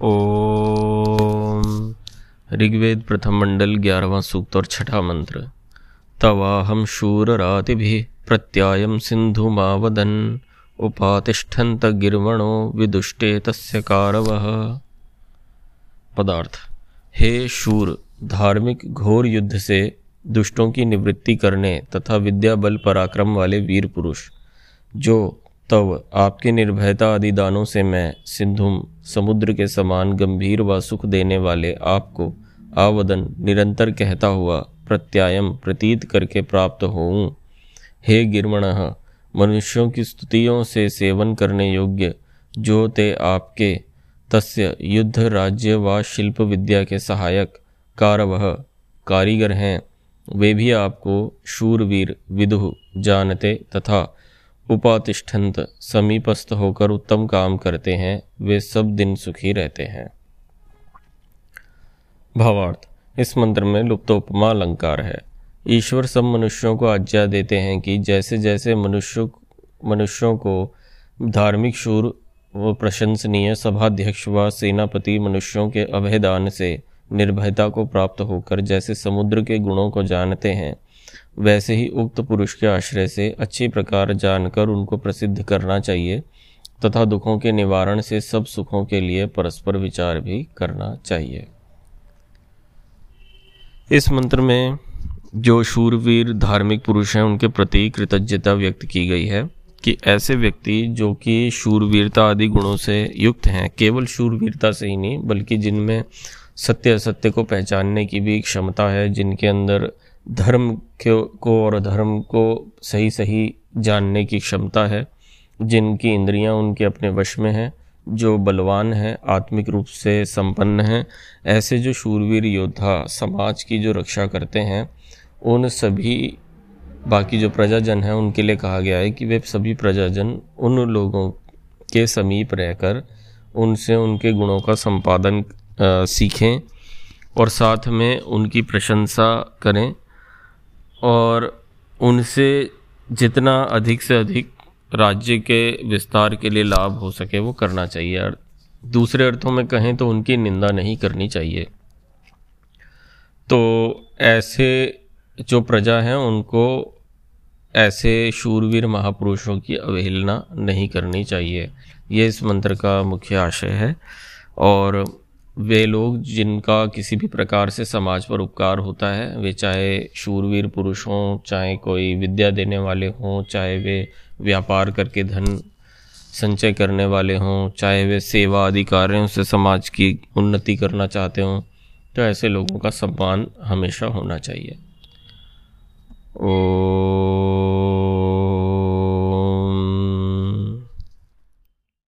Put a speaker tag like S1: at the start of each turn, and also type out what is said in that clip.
S1: ओम। ऋग्वेद प्रथम मंडल ग्यारहवा सूक्त और छठा मंत्र। तवाहम शूर रातिभि प्रत्यायम सिंधु मावदन उपातिष्ठन्त गिर्वणो विदुष्टे तस्य कारवः। पदार्थ। हे शूर, धार्मिक घोर युद्ध से दुष्टों की निवृत्ति करने तथा विद्या बल पराक्रम वाले वीर पुरुष, जो तब आपके निर्भयता आदि दानों से मैं सिंधुम समुद्र के समान गंभीर व सुख देने वाले आपको आवदन निरंतर कहता हुआ प्रत्यायम प्रतीत करके प्राप्त होऊं। हे गिरमण, मनुष्यों की स्तुतियों से सेवन करने योग्य जो ते आपके तस्य युद्ध राज्य व शिल्प विद्या के सहायक कारवह कारीगर हैं, वे भी आपको शूरवीर विदुह जानते तथा उपातिष्ठंत समीपस्थ होकर उत्तम काम करते हैं, वे सब दिन सुखी रहते हैं। भावार्थ, इस मंत्र में लुप्तोपमा अलंकार है। ईश्वर सब मनुष्यों को आज्ञा देते हैं कि जैसे जैसे मनुष्य मनुष्यों को धार्मिक शूर व प्रशंसनीय सभाध्यक्ष व सेनापति मनुष्यों के अभेदान से निर्भयता को प्राप्त होकर जैसे समुद्र के गुणों को जानते हैं वैसे ही उक्त पुरुष के आश्रय से अच्छी प्रकार जानकर उनको प्रसिद्ध करना चाहिए, तथा दुखों के निवारण से सब सुखों के लिए परस्पर विचार भी करना चाहिए। इस मंत्र में जो शूरवीर धार्मिक पुरुष हैं, उनके प्रति कृतज्ञता व्यक्त की गई है कि ऐसे व्यक्ति जो कि शूरवीरता आदि गुणों से युक्त हैं, केवल शूरवीरता से ही नहीं, बल्कि जिनमें सत्य असत्य को पहचानने की भी क्षमता है, जिनके अंदर धर्म के को और धर्म को सही सही जानने की क्षमता है, जिनकी इंद्रियाँ उनके अपने वश में हैं, जो बलवान हैं, आत्मिक रूप से संपन्न हैं, ऐसे जो शूरवीर योद्धा समाज की जो रक्षा करते हैं, उन सभी, बाकी जो प्रजाजन हैं, उनके लिए कहा गया है कि वे सभी प्रजाजन उन लोगों के समीप रहकर उनसे उनके गुणों का संपादन सीखें और साथ में उनकी प्रशंसा करें। और उनसे जितना अधिक से अधिक राज्य के विस्तार के लिए लाभ हो सके वो करना चाहिए। दूसरे अर्थों में कहें तो उनकी निंदा नहीं करनी चाहिए। तो ऐसे जो प्रजा हैं, उनको ऐसे शूरवीर महापुरुषों की अवहेलना नहीं करनी चाहिए। ये इस मंत्र का मुख्य आशय है। और वे लोग जिनका किसी भी प्रकार से समाज पर उपकार होता है, वे चाहे शूरवीर पुरुष हों, चाहे कोई विद्या देने वाले हों, चाहे वे व्यापार करके धन संचय करने वाले हों, चाहे वे सेवा आदि कार्यों से समाज की उन्नति करना चाहते हों तो ऐसे लोगों का सम्मान हमेशा होना चाहिए। ओ